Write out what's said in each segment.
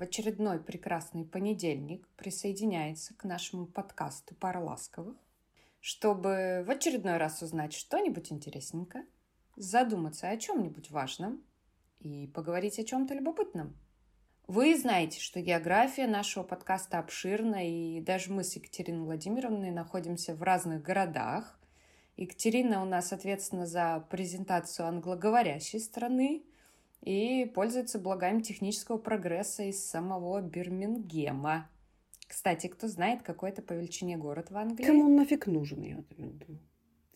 в очередной прекрасный понедельник присоединяется к нашему подкасту «Пара ласковых», чтобы в очередной раз узнать что-нибудь интересненькое, задуматься о чем-нибудь важном и поговорить о чем-то любопытном. Вы знаете, что география нашего подкаста обширна, и даже мы с Екатериной Владимировной находимся в разных городах. Екатерина у нас ответственна за презентацию англоговорящей страны и пользуется благами технического прогресса из самого Бирмингема. Кстати, кто знает, какой это по величине город в Англии? Кому он нафиг нужен, я думаю.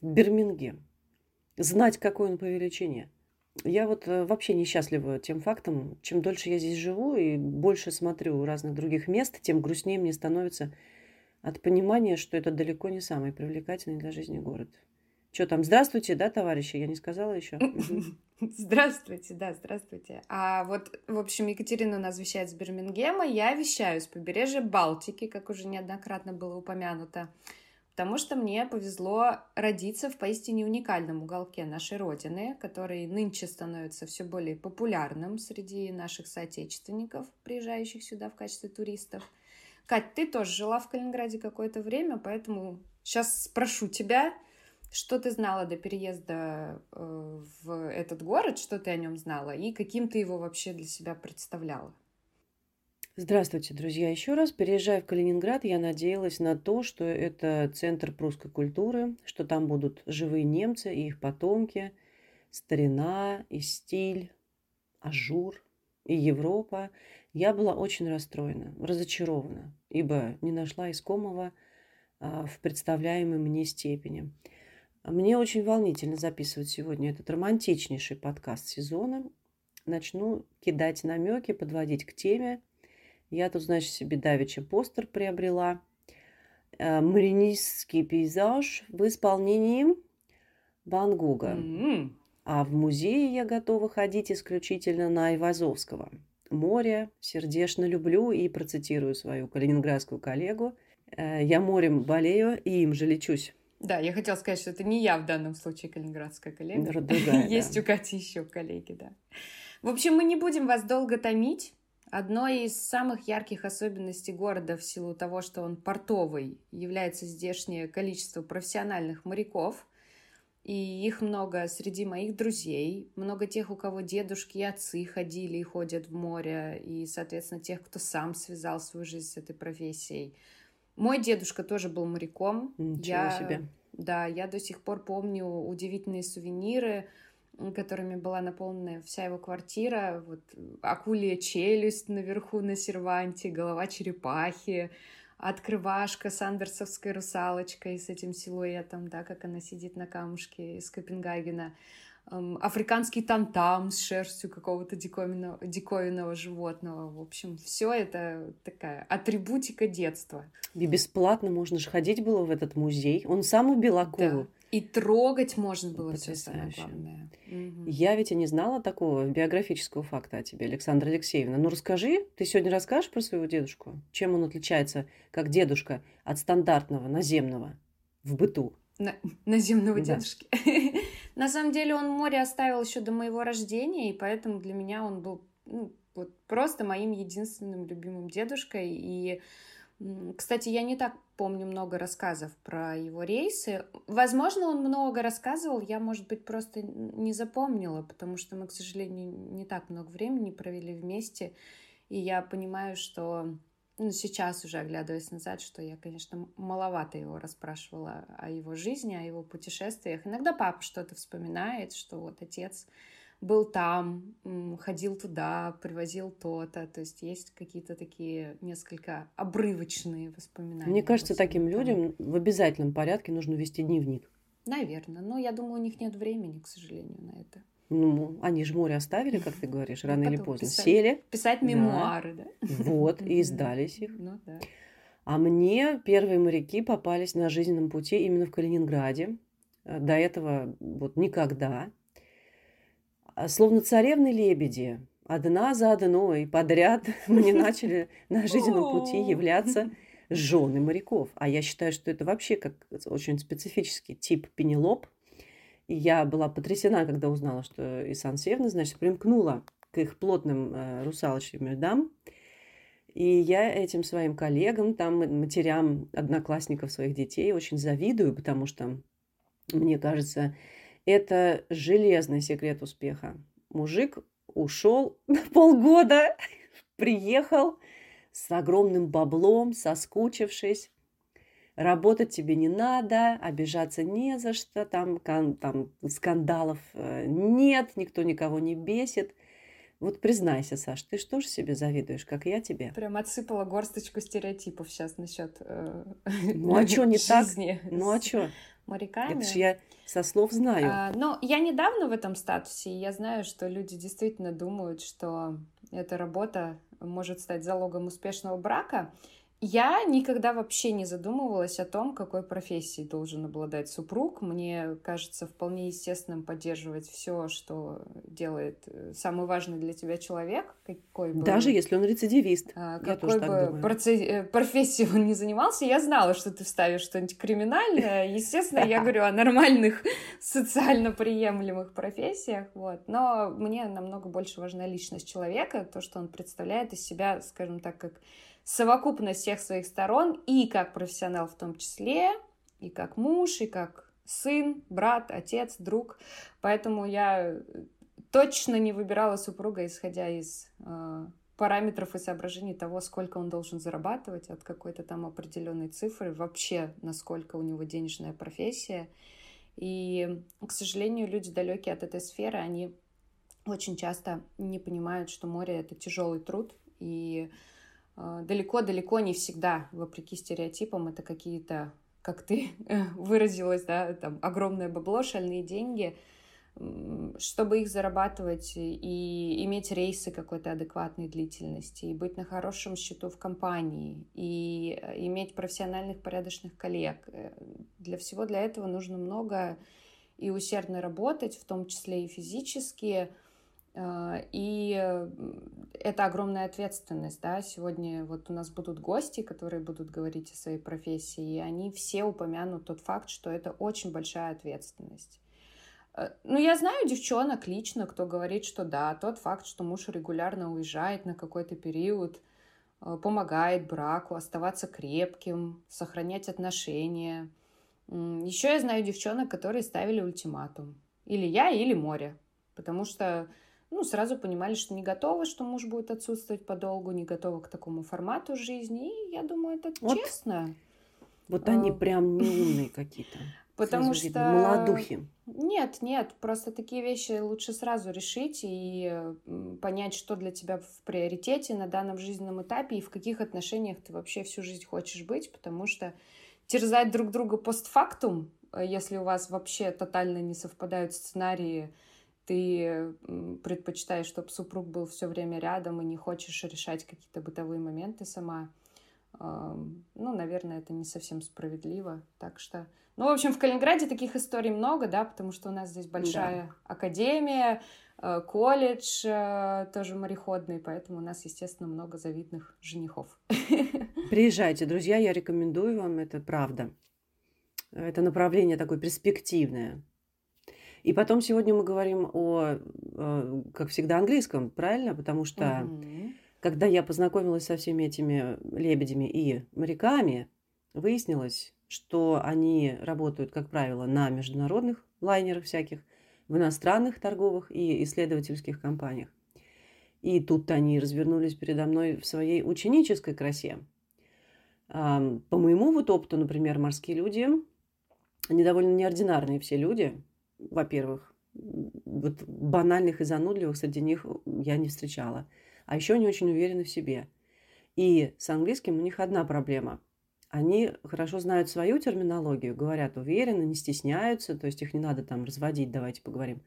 Бирмингем. Знать, какой он по величине. Я вот э, вообще несчастлива тем фактом, чем дольше я здесь живу и больше смотрю разных других мест, тем грустнее мне становится от понимания, что это далеко не самый привлекательный для жизни город. Что там, здравствуйте, да, товарищи? Я не сказала еще. Здравствуйте, да, здравствуйте. А вот, в общем, Екатерина у нас вещает с Бирмингема, я вещаю с побережья Балтики, как уже неоднократно было упомянуто потому что мне повезло родиться в поистине уникальном уголке нашей Родины, который нынче становится все более популярным среди наших соотечественников, приезжающих сюда в качестве туристов. Кать, ты тоже жила в Калининграде какое-то время, поэтому сейчас спрошу тебя, что ты знала до переезда э, в этот город, что ты о нем знала и каким ты его вообще для себя представляла? Здравствуйте, друзья. Еще раз, переезжая в Калининград, я надеялась на то, что это центр прусской культуры, что там будут живые немцы и их потомки, старина и стиль, ажур и Европа. Я была очень расстроена, разочарована, ибо не нашла искомого а, в представляемой мне степени. Мне очень волнительно записывать сегодня этот романтичнейший подкаст сезона. Начну кидать намеки, подводить к теме – я тут, значит, себе давеча постер приобрела. Э, Маринистский пейзаж в исполнении Ван Гога. Mm-hmm. А в музее я готова ходить исключительно на Айвазовского. Море сердечно люблю и процитирую свою калининградскую коллегу. «Э, я морем болею и им же лечусь. Да, я хотела сказать, что это не я в данном случае калининградская коллега. Другая, Есть да. у Кати еще коллеги, да. В общем, мы не будем вас долго томить. Одной из самых ярких особенностей города в силу того, что он портовый, является здешнее количество профессиональных моряков. И их много среди моих друзей, много тех, у кого дедушки и отцы ходили и ходят в море, и, соответственно, тех, кто сам связал свою жизнь с этой профессией. Мой дедушка тоже был моряком. Ничего я, себе. Да, я до сих пор помню удивительные сувениры, которыми была наполнена вся его квартира. Вот акулья челюсть наверху на серванте, голова черепахи, открывашка с андерсовской русалочкой с этим силуэтом, да, как она сидит на камушке из Копенгагена. Африканский тантам с шерстью какого-то диковинного, диковинного животного. В общем, все это такая атрибутика детства. И бесплатно можно же ходить было в этот музей. Он сам убил акулу. Да. И трогать можно было все самое главное. Я ведь и не знала такого биографического факта о тебе, Александра Алексеевна. Ну расскажи, ты сегодня расскажешь про своего дедушку? Чем он отличается, как дедушка, от стандартного наземного в быту? На, наземного да. дедушки. На самом деле он море оставил еще до моего рождения, и поэтому для меня он был ну, вот просто моим единственным любимым дедушкой. И кстати, я не так помню много рассказов про его рейсы. Возможно, он много рассказывал, я, может быть, просто не запомнила, потому что мы, к сожалению, не так много времени провели вместе. И я понимаю, что ну, сейчас уже оглядываясь назад, что я, конечно, маловато его расспрашивала о его жизни, о его путешествиях. Иногда папа что-то вспоминает, что вот отец был там, ходил туда, привозил то-то. То есть есть какие-то такие несколько обрывочные воспоминания. Мне кажется, таким людям в обязательном порядке нужно вести дневник. Наверное. Но я думаю, у них нет времени, к сожалению, на это. Ну, они же море оставили, как ты говоришь, рано или поздно. Писать, Сели. Писать мемуары, да. да. Вот, и издались их. Ну, да. А мне первые моряки попались на жизненном пути именно в Калининграде. До этого вот никогда. А, словно царевны-лебеди, одна за одной подряд мне начали на жизненном пути являться жены моряков. А я считаю, что это вообще как очень специфический тип Пенелоп. И я была потрясена, когда узнала, что и Сан Севна, значит, примкнула к их плотным э, русалочьим льдам. И я этим своим коллегам, там, матерям одноклассников своих детей очень завидую, потому что, мне кажется, это железный секрет успеха. Мужик ушел на полгода, приехал с огромным баблом, соскучившись, работать тебе не надо, обижаться не за что, там, там скандалов э, нет, никто никого не бесит. Вот признайся, Саш, ты что же себе завидуешь, как я тебе? Прям отсыпала горсточку стереотипов сейчас насчет э, Ну а что не так? Ну а что? Моряками. Это же я со слов знаю. А, но я недавно в этом статусе, и я знаю, что люди действительно думают, что эта работа может стать залогом успешного брака. Я никогда вообще не задумывалась о том, какой профессией должен обладать супруг. Мне кажется вполне естественным поддерживать все, что делает э, самый важный для тебя человек, какой бы... Даже если он рецидивист. Какой бы проце... профессией он не занимался. Я знала, что ты вставишь что-нибудь криминальное. Естественно, я говорю о нормальных, социально приемлемых профессиях. Вот. Но мне намного больше важна личность человека, то, что он представляет из себя, скажем так, как совокупность всех своих сторон, и как профессионал в том числе, и как муж, и как сын, брат, отец, друг. Поэтому я точно не выбирала супруга, исходя из э, параметров и соображений того, сколько он должен зарабатывать от какой-то там определенной цифры, вообще насколько у него денежная профессия. И, к сожалению, люди далекие от этой сферы, они очень часто не понимают, что море это тяжелый труд, и далеко-далеко не всегда, вопреки стереотипам, это какие-то, как ты выразилась, да, там огромное бабло, шальные деньги, чтобы их зарабатывать и иметь рейсы какой-то адекватной длительности, и быть на хорошем счету в компании, и иметь профессиональных порядочных коллег. Э, для всего для этого нужно много и усердно работать, в том числе и физически, и это огромная ответственность, да, сегодня вот у нас будут гости, которые будут говорить о своей профессии, и они все упомянут тот факт, что это очень большая ответственность. Э, ну, я знаю девчонок лично, кто говорит, что да, тот факт, что муж регулярно уезжает на какой-то период, э, помогает браку оставаться крепким, сохранять отношения. Еще я знаю девчонок, которые ставили ультиматум. Или я, или море. Потому что ну, сразу понимали, что не готовы, что муж будет отсутствовать подолгу, не готовы к такому формату жизни. И я думаю, это вот, честно. Вот они а, прям неумные какие-то. Потому сразу что... Молодухи. Нет, нет, просто такие вещи лучше сразу решить и понять, что для тебя в приоритете на данном жизненном этапе и в каких отношениях ты вообще всю жизнь хочешь быть, потому что терзать друг друга постфактум, э, если у вас вообще тотально не совпадают сценарии, ты предпочитаешь, чтобы супруг был все время рядом и не хочешь решать какие-то бытовые моменты сама, ну, наверное, это не совсем справедливо. Так что, ну, в общем, в Калининграде таких историй много, да, потому что у нас здесь большая да. академия, э, колледж э, тоже мореходный, поэтому у нас, естественно, много завидных женихов. Приезжайте, друзья, я рекомендую вам, это правда. Это направление такое перспективное. И потом сегодня мы говорим о, э, как всегда, английском, правильно? Потому что угу. когда я познакомилась со всеми этими лебедями и моряками, выяснилось, что они работают, как правило, на международных лайнерах всяких, в иностранных торговых и исследовательских компаниях. И тут они развернулись передо мной в своей ученической красе. По моему вот опыту, например, морские люди, они довольно неординарные все люди, во-первых. Вот банальных и занудливых среди них я не встречала. А еще они очень уверены в себе. И с английским у них одна проблема. Они хорошо знают свою терминологию, говорят уверенно, не стесняются, то есть их не надо там разводить, давайте поговорим.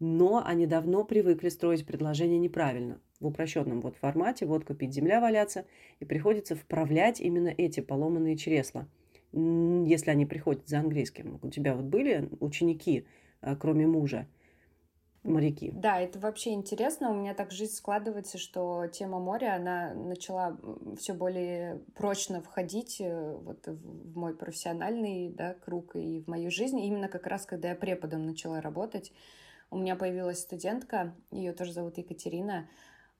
Но они давно привыкли строить предложения неправильно, в упрощенном вот формате, вот купить земля валяться, и приходится вправлять именно эти поломанные чресла, если они приходят за английским. У тебя вот были ученики, Э, кроме мужа, моряки. Да, это вообще интересно. У меня так жизнь складывается, что тема моря, она начала все более прочно входить э, вот в мой профессиональный да, круг и в мою жизнь. Именно как раз, когда я преподом начала работать, у меня появилась студентка, ее тоже зовут Екатерина.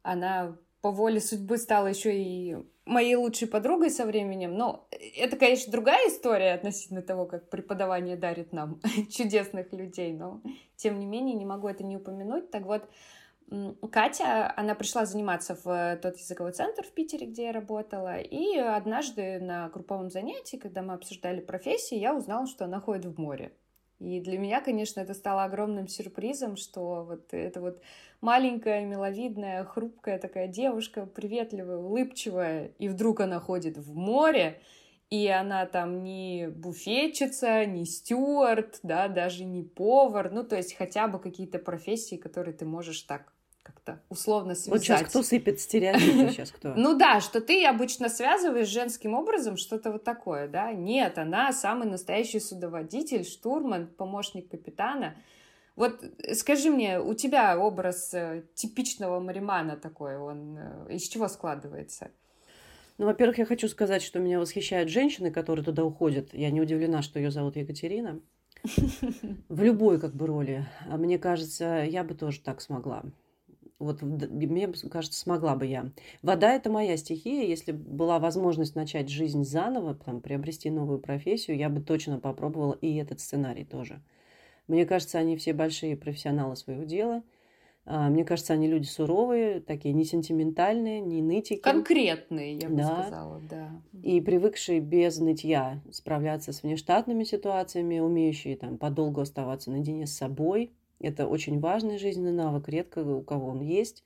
Она по воле судьбы стала еще и моей лучшей подругой со временем. Но это, конечно, другая история относительно того, как преподавание дарит нам чудесных людей. Но, тем не менее, не могу это не упомянуть. Так вот, Катя, она пришла заниматься в тот языковой центр в Питере, где я работала, и однажды на групповом занятии, когда мы обсуждали профессии, я узнала, что она ходит в море. И для меня, конечно, это стало огромным сюрпризом, что вот эта вот маленькая, миловидная, хрупкая такая девушка, приветливая, улыбчивая, и вдруг она ходит в море, и она там не буфетчица, не стюарт, да, даже не повар, ну, то есть хотя бы какие-то профессии, которые ты можешь так как-то условно связать. Вот сейчас кто сыпет стереотипы сейчас кто? Ну да, что ты обычно связываешь женским образом что-то вот такое, да? Нет, она самый настоящий судоводитель, штурман, помощник капитана. Вот скажи мне, у тебя образ э, типичного маримана такой, он э, из чего складывается? Ну, во-первых, я хочу сказать, что меня восхищают женщины, которые туда уходят. Я не удивлена, что ее зовут Екатерина. В любой как бы роли. А мне кажется, я бы тоже так смогла. Вот мне кажется, смогла бы я. Вода – это моя стихия. Если была возможность начать жизнь заново, там, приобрести новую профессию, я бы точно попробовала и этот сценарий тоже. Мне кажется, они все большие профессионалы своего дела. А, мне кажется, они люди суровые, такие не сентиментальные, не нытики. Конкретные, я бы да. сказала, да. И привыкшие без нытья справляться с внештатными ситуациями, умеющие там подолгу оставаться наедине с собой – это очень важный жизненный навык, редко у кого он есть.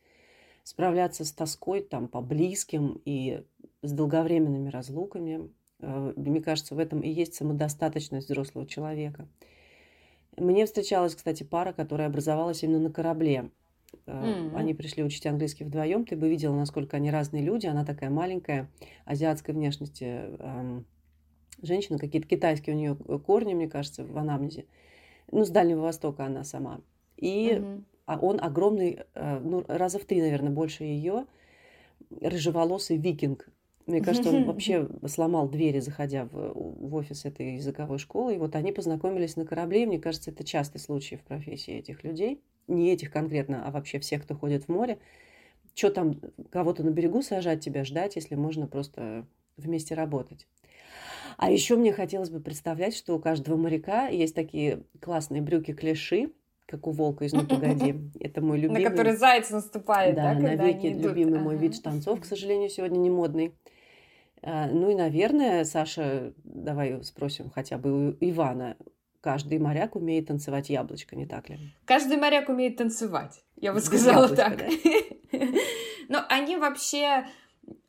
Справляться с тоской там, по близким и с долговременными разлуками. Э, мне кажется, в этом и есть самодостаточность взрослого человека. Мне встречалась, кстати, пара, которая образовалась именно на корабле. Mm-hmm. Они пришли учить английский вдвоем. Ты бы видела, насколько они разные люди. Она такая маленькая, азиатской внешности эм, женщина, какие-то китайские у нее корни, мне кажется, в анамнезе ну, с Дальнего Востока она сама. И угу. он огромный, э, ну, раза в три, наверное, больше ее, рыжеволосый викинг. Мне кажется, он вообще сломал двери, заходя в, в офис этой языковой школы. И вот они познакомились на корабле. И мне кажется, это частый случай в профессии этих людей. Не этих конкретно, а вообще всех, кто ходит в море. Что там, кого-то на берегу сажать, тебя ждать, если можно просто вместе работать. А еще мне хотелось бы представлять, что у каждого моряка есть такие классные брюки-клеши, как у волка из «Ну, погоди». Это мой любимый... На который заяц наступает, да, да навеки любимый мой вид штанцов, к сожалению, сегодня не модный. А, ну и, наверное, Саша, давай спросим хотя бы у Ивана, каждый моряк умеет танцевать яблочко, не так ли? Каждый моряк умеет танцевать, я бы сказала яблочко, так. Да? Но они вообще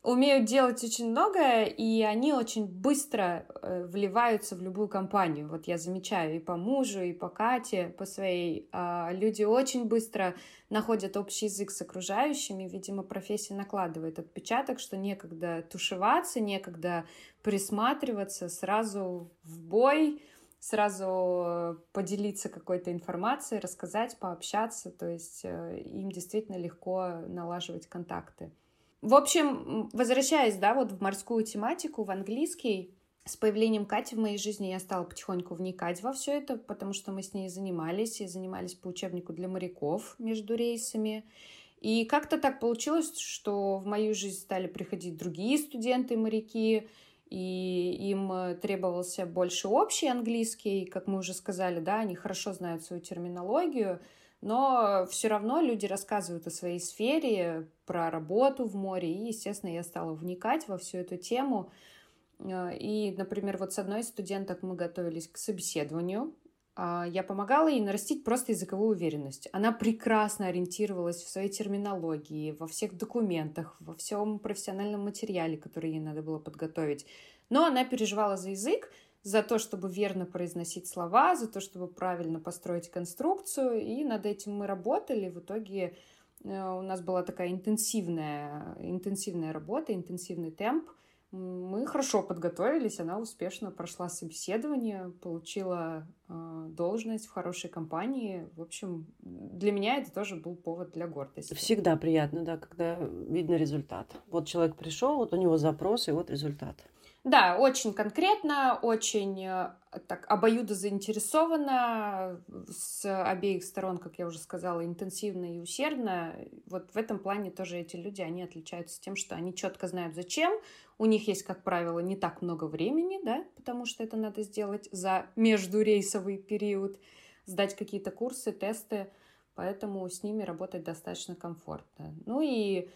умеют делать очень многое, и они очень быстро э, вливаются в любую компанию. Вот я замечаю и по мужу, и по Кате, по своей. Э, люди очень быстро находят общий язык с окружающими. Видимо, профессия накладывает отпечаток, что некогда тушеваться, некогда присматриваться, сразу в бой, сразу э, поделиться какой-то информацией, рассказать, пообщаться. То есть э, им действительно легко налаживать контакты. В общем, возвращаясь, да, вот в морскую тематику, в английский, с появлением Кати в моей жизни я стала потихоньку вникать во все это, потому что мы с ней занимались, и занимались по учебнику для моряков между рейсами. И как-то так получилось, что в мою жизнь стали приходить другие студенты-моряки, и им требовался больше общий английский, как мы уже сказали, да, они хорошо знают свою терминологию, но все равно люди рассказывают о своей сфере, про работу в море, и, естественно, я стала вникать во всю эту тему. Э, и, например, вот с одной из студенток мы готовились к собеседованию, а, я помогала ей нарастить просто языковую уверенность. Она прекрасно ориентировалась в своей терминологии, во всех документах, во всем профессиональном материале, который ей надо было подготовить. Но она переживала за язык, за то, чтобы верно произносить слова, за то, чтобы правильно построить конструкцию. И над этим мы работали. В итоге э, у нас была такая интенсивная, интенсивная работа, интенсивный темп. Мы хорошо подготовились, она успешно прошла собеседование, получила э, должность в хорошей компании. В общем, для меня это тоже был повод для гордости. Всегда приятно, да, когда видно результат. Вот человек пришел, вот у него запрос, и вот результат. Да, очень конкретно, очень э, так обоюдо заинтересована с обеих сторон, как я уже сказала, интенсивно и усердно. Вот в этом плане тоже эти люди, они отличаются тем, что они четко знают, зачем. У них есть, как правило, не так много времени, да, потому что это надо сделать за междурейсовый период, сдать какие-то курсы, тесты, поэтому с ними работать достаточно комфортно. Ну и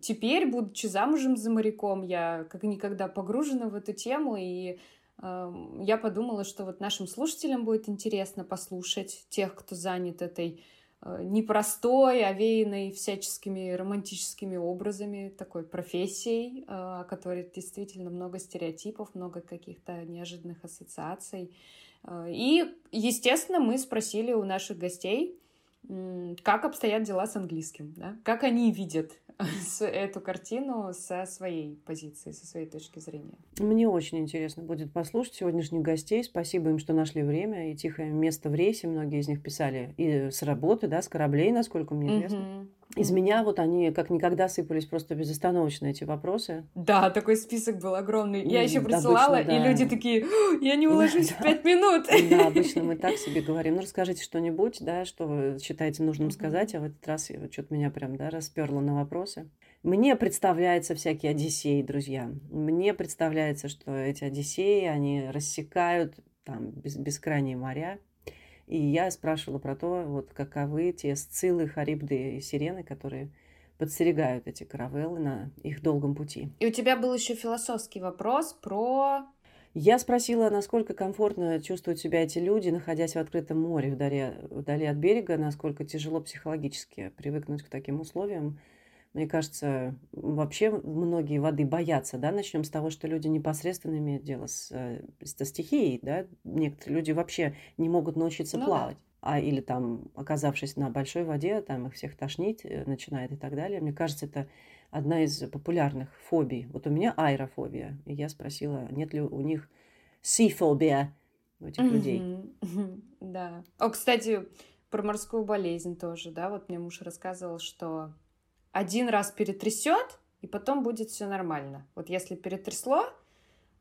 теперь, будучи замужем за моряком, я как никогда погружена в эту тему, и э, я подумала, что вот нашим слушателям будет интересно послушать тех, кто занят этой э, непростой, овеянной всяческими романтическими образами, такой профессией, э, о которой действительно много стереотипов, много каких-то неожиданных ассоциаций. Э, и, естественно, мы спросили у наших гостей, как обстоят дела с английским, да? как они видят эту картину со своей позиции, со своей точки зрения. Мне очень интересно будет послушать сегодняшних гостей. Спасибо им, что нашли время и тихое место в рейсе. Многие из них писали и с работы, да, с кораблей, насколько мне известно. Mm-hmm. Из меня вот они как никогда сыпались просто безостановочно эти вопросы. Да, такой список был огромный. Я еще присылала, обычно, да. и люди такие, я не уложусь в пять минут. Да, обычно мы так себе говорим. Ну, расскажите что-нибудь, да, что вы считаете нужным сказать, а в этот раз что-то меня прям, да, расперло на вопросы. Мне представляются всякие Одиссеи, друзья. Мне представляется, что эти Одиссеи, они рассекают там бескрайние моря, и я спрашивала про то, вот каковы те сцилы, харибды и сирены, которые подстерегают эти каравеллы на их долгом пути. И у тебя был еще философский вопрос про... Я спросила, насколько комфортно чувствуют себя эти люди, находясь в открытом море, вдали, вдали от берега, насколько тяжело психологически привыкнуть к таким условиям, мне кажется, вообще многие воды боятся, да, начнем с того, что люди непосредственно имеют дело с, э, со стихией, да, некоторые люди вообще не могут научиться ну, плавать. Да. А или там, оказавшись на большой воде, там их всех тошнить э, начинает и так далее. Мне кажется, это одна из популярных фобий. Вот у меня аэрофобия. И я спросила, нет ли у них сифобия у этих людей. Да. О, кстати, про морскую болезнь тоже, да, вот мне муж рассказывал, что один раз перетрясет, и потом будет все нормально. Вот если перетрясло,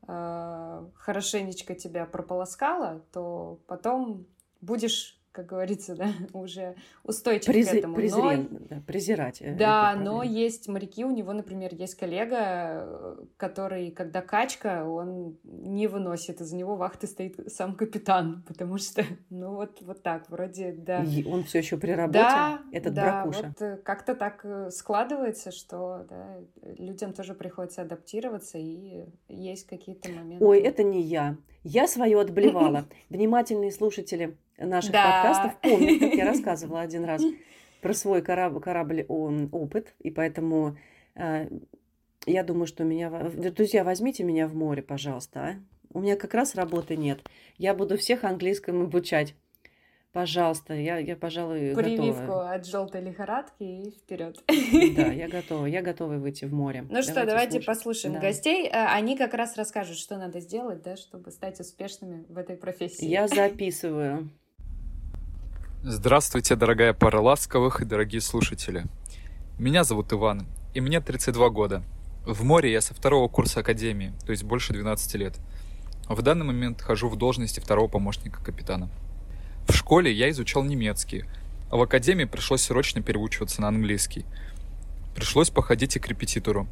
э, хорошенечко тебя прополоскало, то потом будешь как говорится, да, уже устойчив Презы, к этому. Презрен, но... да, презирать. Э, да, но есть моряки, у него, например, есть коллега, который, когда качка, он не выносит, из-за него вахты стоит сам капитан, потому что, ну вот, вот так, вроде, да. И он все еще при работе, да, этот да, бракуша. вот э, как-то так э, складывается, что да, людям тоже приходится адаптироваться, и есть какие-то моменты. Ой, это не я. Я свое отблевала. Внимательные слушатели наших да. подкастов помнят, как я рассказывала один раз про свой корабль, корабль опыт, и поэтому э, я думаю, что меня... Друзья, возьмите меня в море, пожалуйста, а? У меня как раз работы нет. Я буду всех английском обучать. Пожалуйста, я, я пожалуй, Прививку готова. от желтой лихорадки и вперед. Да, я готова. Я готова выйти в море. Ну давайте что, давайте слушать. послушаем да. гостей. Э, они как раз расскажут, что надо сделать, да, чтобы стать успешными в этой профессии. Я записываю. Здравствуйте, дорогая пара ласковых и дорогие слушатели. Меня зовут Иван, и мне 32 года. В море я со второго курса академии, то есть больше 12 лет. В данный момент хожу в должности второго помощника капитана. В школе я изучал немецкий, а в академии пришлось срочно переучиваться на английский. Пришлось походить и к репетитору,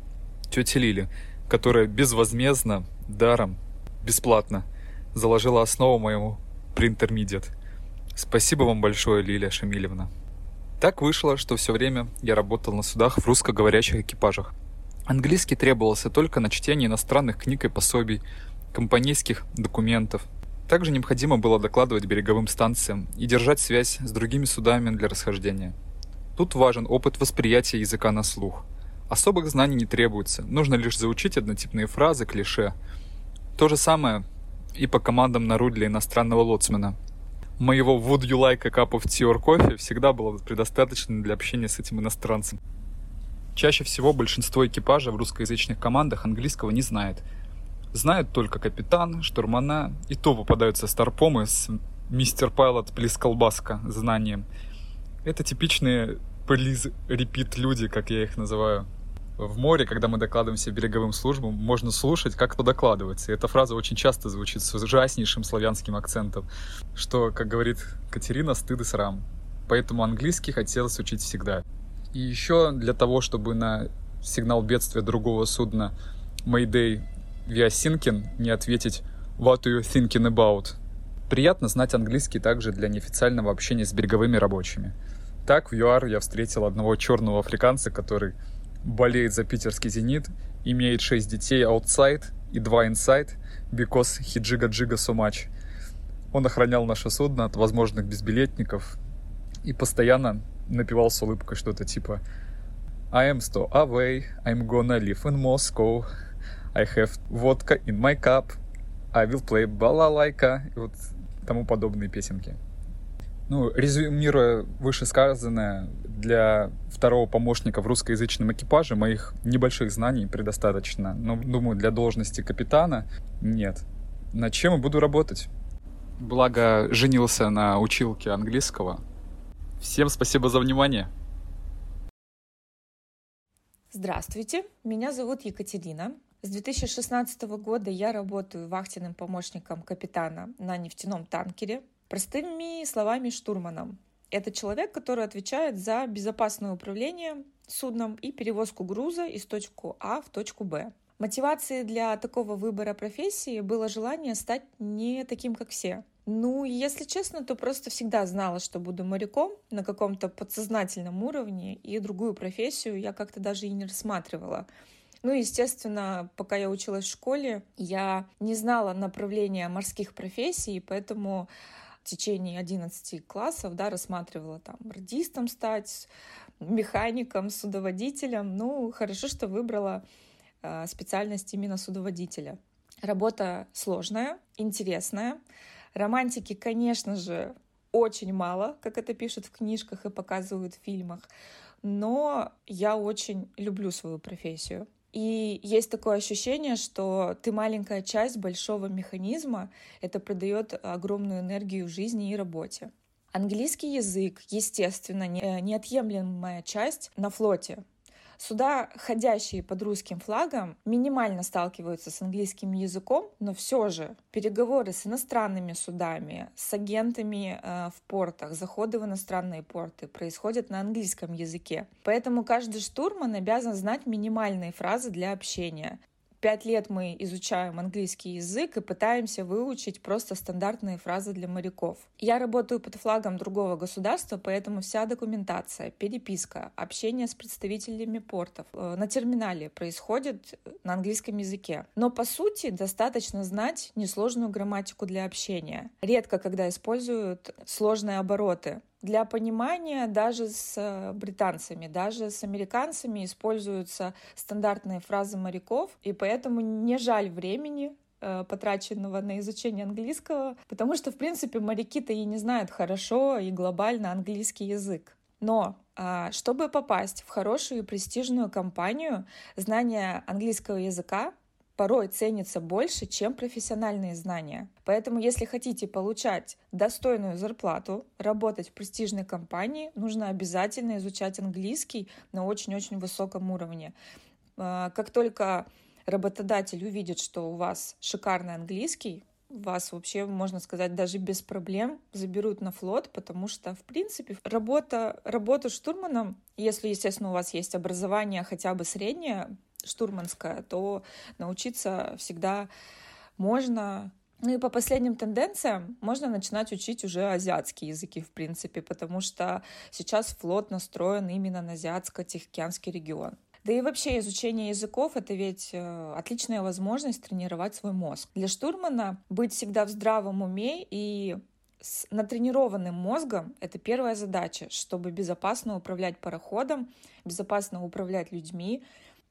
тете Лили, которая безвозмездно, даром, бесплатно заложила основу моему принтермидиат. Спасибо вам большое, Лилия Шамилевна. Так вышло, что все время я работал на судах в русскоговорящих экипажах. Английский требовался только на чтение иностранных книг и пособий, компанейских документов, также необходимо было докладывать береговым станциям и держать связь с другими судами для расхождения. Тут важен опыт восприятия языка на слух. Особых знаний не требуется, нужно лишь заучить однотипные фразы, клише. То же самое и по командам на руль иностранного лоцмана. Моего «Would you like a cup of tea or coffee» всегда было предостаточно для общения с этим иностранцем. Чаще всего большинство экипажа в русскоязычных командах английского не знает – Знают только капитан, штурмана, и то попадаются старпомы с мистер Пайлот плиз колбаска знанием. Это типичные please repeat люди, как я их называю. В море, когда мы докладываемся береговым службам, можно слушать, как кто докладывается. И эта фраза очень часто звучит с ужаснейшим славянским акцентом, что, как говорит Катерина, стыд и срам. Поэтому английский хотелось учить всегда. И еще для того, чтобы на сигнал бедствия другого судна Mayday Sinkin не ответить What are you thinking about? Приятно знать английский также для неофициального общения с береговыми рабочими. Так в ЮАР я встретил одного черного африканца, который болеет за питерский «Зенит», имеет шесть детей outside и два inside, because he джига джига so much. Он охранял наше судно от возможных безбилетников и постоянно напевал с улыбкой что-то типа I am so away, I'm gonna live in Moscow, I have vodka in my cup, I will play балалайка и вот тому подобные песенки. Ну, резюмируя вышесказанное, для второго помощника в русскоязычном экипаже моих небольших знаний предостаточно. Но, думаю, для должности капитана нет. Над чем я буду работать? Благо, женился на училке английского. Всем спасибо за внимание. Здравствуйте, меня зовут Екатерина. С 2016 года я работаю вахтенным помощником капитана на нефтяном танкере Простыми словами штурманом. Это человек, который отвечает за безопасное управление судном и перевозку груза из точки А в точку Б. Мотивацией для такого выбора профессии было желание стать не таким, как все. Ну, если честно, то просто всегда знала, что буду моряком на каком-то подсознательном уровне, и другую профессию я как-то даже и не рассматривала. Ну, естественно, пока я училась в школе, я не знала направления морских профессий, поэтому в течение 11 классов, да, рассматривала там радистом стать, механиком, судоводителем. Ну, хорошо, что выбрала э, специальность именно судоводителя. Работа сложная, интересная. Романтики, конечно же, очень мало, как это пишут в книжках и показывают в фильмах. Но я очень люблю свою профессию. И есть такое ощущение, что ты маленькая часть большого механизма, это придает огромную энергию жизни и работе. Английский язык, естественно, неотъемлемая часть на флоте. Суда, ходящие под русским флагом, минимально сталкиваются с английским языком, но все же переговоры с иностранными судами, с агентами э, в портах, заходы в иностранные порты происходят на английском языке. Поэтому каждый штурман обязан знать минимальные фразы для общения. Пять лет мы изучаем английский язык и пытаемся выучить просто стандартные фразы для моряков. Я работаю под флагом другого государства, поэтому вся документация, переписка, общение с представителями портов э, на терминале происходит на английском языке. Но по сути достаточно знать несложную грамматику для общения. Редко когда используют сложные обороты. Для понимания даже с британцами, даже с американцами используются стандартные фразы моряков, и поэтому не жаль времени э, потраченного на изучение английского, потому что, в принципе, моряки-то и не знают хорошо и глобально английский язык. Но а, чтобы попасть в хорошую и престижную компанию, знание английского языка порой ценится больше, чем профессиональные знания. Поэтому, если хотите получать достойную зарплату, работать в престижной компании, нужно обязательно изучать английский на очень-очень высоком уровне. А, как только работодатель увидит, что у вас шикарный английский, вас вообще, можно сказать, даже без проблем заберут на флот, потому что, в принципе, работа, работа штурманом, если, естественно, у вас есть образование хотя бы среднее, штурманская, то научиться всегда можно. Ну и по последним тенденциям можно начинать учить уже азиатские языки, в принципе, потому что сейчас флот настроен именно на азиатско-тихоокеанский регион. Да и вообще изучение языков — это ведь э, отличная возможность тренировать свой мозг. Для штурмана быть всегда в здравом уме и с натренированным мозгом — это первая задача, чтобы безопасно управлять пароходом, безопасно управлять людьми,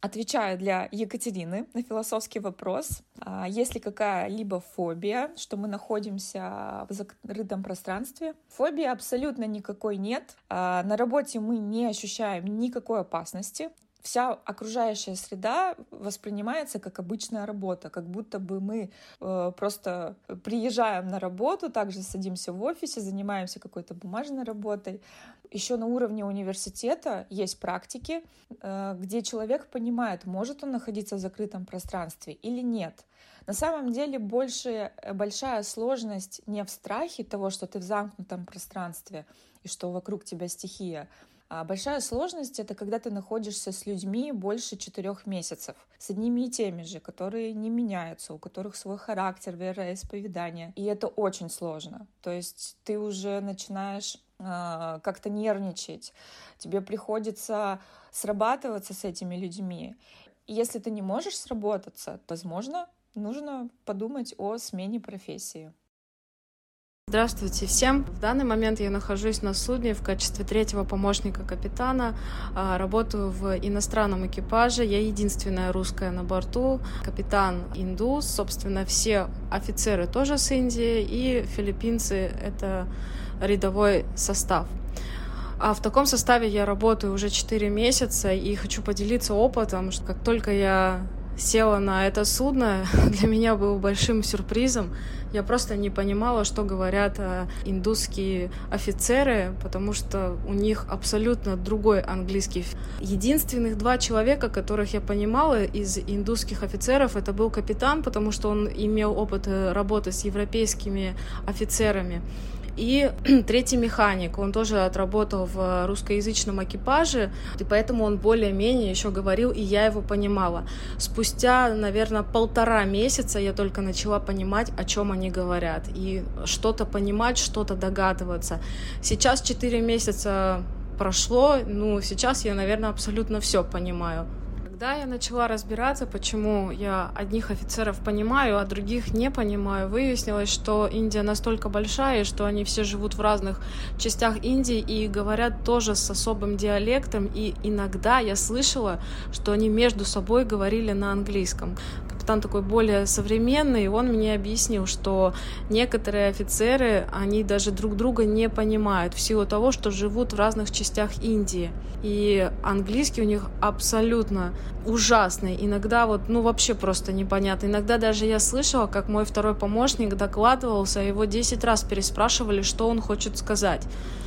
Отвечаю для Екатерины на философский вопрос. А, есть ли какая-либо фобия, что мы находимся в закрытом пространстве? Фобии абсолютно никакой нет. А, на работе мы не ощущаем никакой опасности. Вся окружающая среда воспринимается как обычная работа, как будто бы мы э, просто приезжаем на работу, также садимся в офисе, занимаемся какой-то бумажной работой. Еще на уровне университета есть практики, э, где человек понимает, может он находиться в закрытом пространстве или нет. На самом деле больше, э, большая сложность не в страхе того, что ты в замкнутом пространстве и что вокруг тебя стихия, а большая сложность — это когда ты находишься с людьми больше четырех месяцев, с одними и теми же, которые не меняются, у которых свой характер, вера, исповедание. И это очень сложно. То есть ты уже начинаешь э, как-то нервничать, тебе приходится срабатываться с этими людьми. Если ты не можешь сработаться, возможно, нужно подумать о смене профессии. Здравствуйте всем! В данный момент я нахожусь на судне в качестве третьего помощника капитана. А, работаю в иностранном экипаже. Я единственная русская на борту. Капитан индус. Собственно, все офицеры тоже с Индии. И филиппинцы — это рядовой состав. А в таком составе я работаю уже 4 месяца и хочу поделиться опытом, что как только я села на это судно, для меня был большим сюрпризом. Я просто не понимала, что говорят э, индусские офицеры, потому что у них абсолютно другой английский. Единственных два человека, которых я понимала из индусских офицеров, это был капитан, потому что он имел опыт э, работы с европейскими офицерами. И третий механик, он тоже отработал в русскоязычном экипаже, и поэтому он более-менее еще говорил, и я его понимала. Спустя, наверное, полтора месяца я только начала понимать, о чем они говорят, и что-то понимать, что-то догадываться. Сейчас четыре месяца прошло, ну, сейчас я, наверное, абсолютно все понимаю. Когда я начала разбираться, почему я одних офицеров понимаю, а других не понимаю, выяснилось, что Индия настолько большая, что они все живут в разных частях Индии и говорят тоже с особым диалектом, и иногда я слышала, что они между собой говорили на английском капитан такой более современный, и он мне объяснил, что некоторые офицеры, они даже друг друга не понимают в силу того, что живут в разных частях Индии. И английский у них абсолютно ужасный. Иногда вот, ну, вообще просто непонятно. Иногда даже я слышала, как мой второй помощник докладывался, его 10 раз переспрашивали, что он хочет сказать.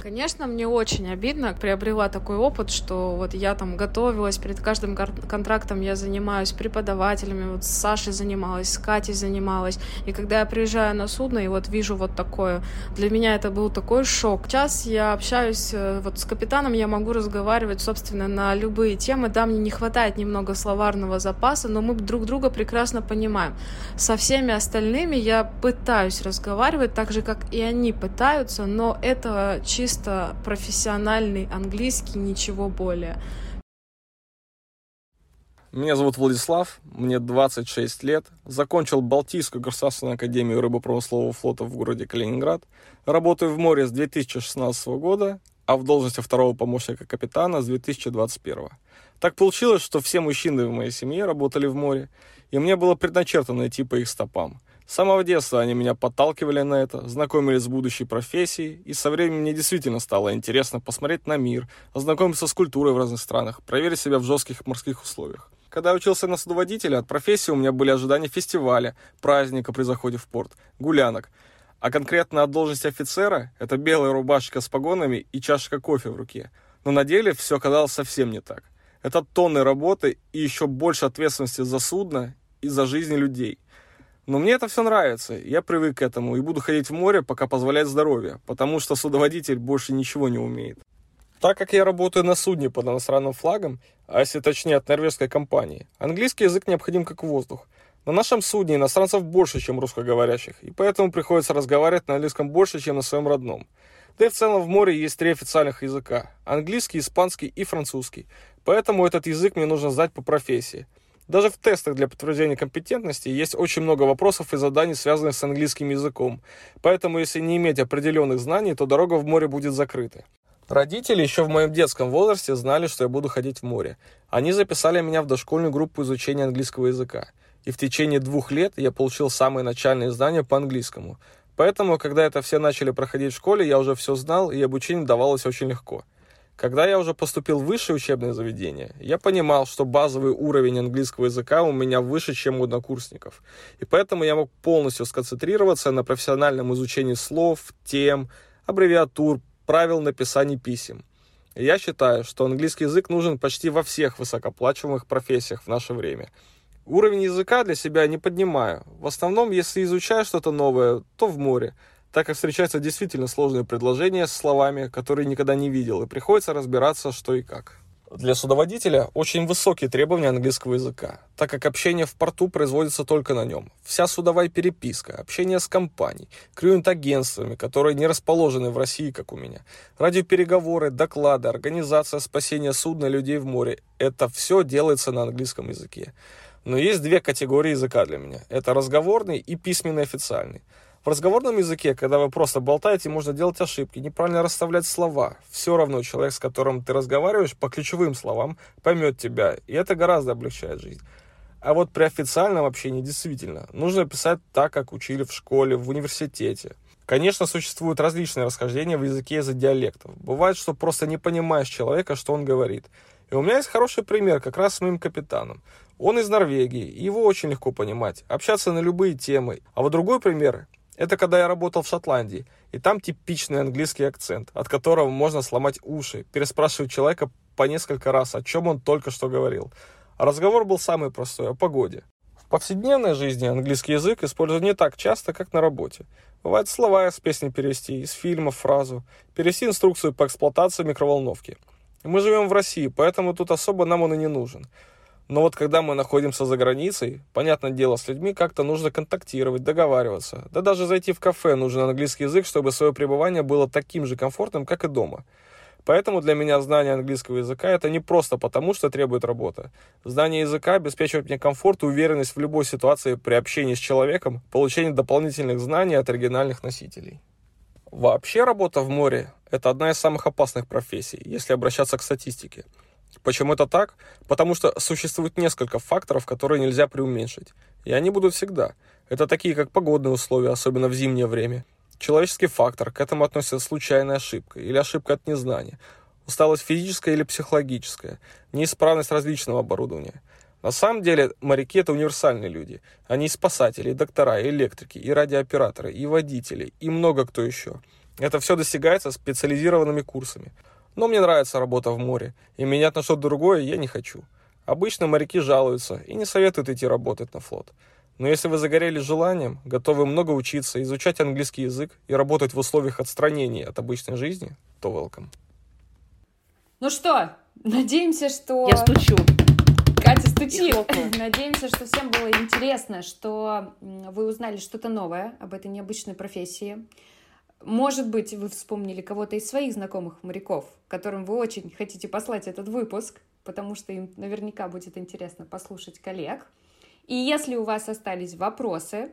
Конечно, мне очень обидно. Приобрела такой опыт, что вот я там готовилась, перед каждым контрактом я занимаюсь преподавателями, вот с Сашей занималась, с Катей занималась. И когда я приезжаю на судно и вот вижу вот такое, для меня это был такой шок. Сейчас я общаюсь э, вот с капитаном, я могу разговаривать, собственно, на любые темы. Да, мне не хватает немного словарного запаса, но мы друг друга прекрасно понимаем. Со всеми остальными я пытаюсь разговаривать так же, как и они пытаются, но это чисто профессиональный английский, ничего более. Меня зовут Владислав, мне 26 лет, закончил Балтийскую государственную академию рыбопромыслового флота в городе Калининград, работаю в море с 2016 года, а в должности второго помощника капитана с 2021. Так получилось, что все мужчины в моей семье работали в море, и мне было предначертано идти по их стопам. С самого детства они меня подталкивали на это, знакомили с будущей профессией, и со временем мне действительно стало интересно посмотреть на мир, ознакомиться с культурой в разных странах, проверить себя в жестких морских условиях. Когда я учился на судоводителя, от профессии у меня были ожидания фестиваля, праздника при заходе в порт, гулянок. А конкретно от должности офицера – это белая рубашка с погонами и чашка кофе в руке. Но на деле все оказалось совсем не так. Это тонны работы и еще больше ответственности за судно и за жизни людей. Но мне это все нравится, я привык к этому и буду ходить в море, пока позволяет здоровье, потому что судоводитель больше ничего не умеет. Так как я работаю на судне под иностранным флагом, а если точнее от норвежской компании, английский язык необходим как воздух. На нашем судне иностранцев больше, чем русскоговорящих, и поэтому приходится разговаривать на английском больше, чем на своем родном. Да и в целом в море есть три официальных языка – английский, испанский и французский. Поэтому этот язык мне нужно знать по профессии. Даже в тестах для подтверждения компетентности есть очень много вопросов и заданий, связанных с английским языком. Поэтому, если не иметь определенных знаний, то дорога в море будет закрыта. Родители еще в моем детском возрасте знали, что я буду ходить в море. Они записали меня в дошкольную группу изучения английского языка. И в течение двух лет я получил самые начальные знания по английскому. Поэтому, когда это все начали проходить в школе, я уже все знал, и обучение давалось очень легко. Когда я уже поступил в высшее учебное заведение, я понимал, что базовый уровень английского языка у меня выше, чем у однокурсников. И поэтому я мог полностью сконцентрироваться на профессиональном изучении слов, тем, аббревиатур, правил написания писем. И я считаю, что английский язык нужен почти во всех высокоплачиваемых профессиях в наше время. Уровень языка для себя не поднимаю. В основном, если изучаю что-то новое, то в море так как встречаются действительно сложные предложения с словами, которые никогда не видел, и приходится разбираться, что и как. Для судоводителя очень высокие требования английского языка, так как общение в порту производится только на нем. Вся судовая переписка, общение с компанией, клиент-агентствами, которые не расположены в России, как у меня, радиопереговоры, доклады, организация спасения судна людей в море – это все делается на английском языке. Но есть две категории языка для меня. Это разговорный и письменный официальный. В разговорном языке, когда вы просто болтаете, можно делать ошибки, неправильно расставлять слова. Все равно человек, с которым ты разговариваешь, по ключевым словам поймет тебя, и это гораздо облегчает жизнь. А вот при официальном общении действительно нужно писать так, как учили в школе, в университете. Конечно, существуют различные расхождения в языке из-за диалектов. Бывает, что просто не понимаешь человека, что он говорит. И у меня есть хороший пример как раз с моим капитаном. Он из Норвегии, и его очень легко понимать, общаться на любые темы. А вот другой пример это когда я работал в Шотландии, и там типичный английский акцент, от которого можно сломать уши, переспрашивать человека по несколько раз, о чем он только что говорил. Разговор был самый простой, о погоде. В повседневной жизни английский язык используют не так часто, как на работе. Бывает слова из песни перевести, из фильма фразу, перевести инструкцию по эксплуатации микроволновки. Мы живем в России, поэтому тут особо нам он и не нужен. Но вот когда мы находимся за границей, понятное дело, с людьми как-то нужно контактировать, договариваться. Да даже зайти в кафе нужен английский язык, чтобы свое пребывание было таким же комфортным, как и дома. Поэтому для меня знание английского языка это не просто потому, что требует работа. Знание языка обеспечивает мне комфорт и уверенность в любой ситуации при общении с человеком, получение дополнительных знаний от оригинальных носителей. Вообще работа в море – это одна из самых опасных профессий, если обращаться к статистике – Почему это так? Потому что существует несколько факторов, которые нельзя преуменьшить. И они будут всегда. Это такие, как погодные условия, особенно в зимнее время. Человеческий фактор, к этому относится случайная ошибка или ошибка от незнания, усталость физическая или психологическая, неисправность различного оборудования. На самом деле моряки это универсальные люди. Они и спасатели, и доктора, и электрики, и радиооператоры, и водители, и много кто еще. Это все достигается специализированными курсами. Но мне нравится работа в море, и менять на что-то другое я не хочу. Обычно моряки жалуются и не советуют идти работать на флот. Но если вы загорели желанием, готовы много учиться, изучать английский язык и работать в условиях отстранения от обычной жизни, то welcome. Ну что, надеемся, что... Я стучу. Катя, стучи. Надеемся, что всем было интересно, что вы узнали что-то новое об этой необычной профессии. Может быть, вы вспомнили кого-то из своих знакомых моряков, которым вы очень хотите послать этот выпуск, потому что им наверняка будет интересно послушать коллег. И если у вас остались вопросы,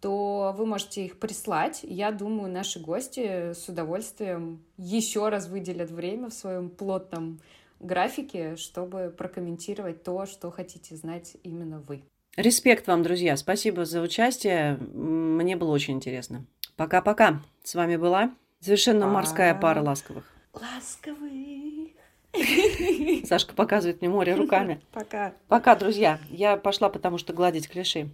то вы можете их прислать. Я думаю, наши гости с удовольствием еще раз выделят время в своем плотном графике, чтобы прокомментировать то, что хотите знать именно вы. Респект вам, друзья. Спасибо за участие. Мне было очень интересно. Пока-пока. С вами была совершенно морская пара ласковых. Ласковых. Сашка показывает мне море руками. Пока. Пока, друзья. Я пошла, потому что гладить клиши.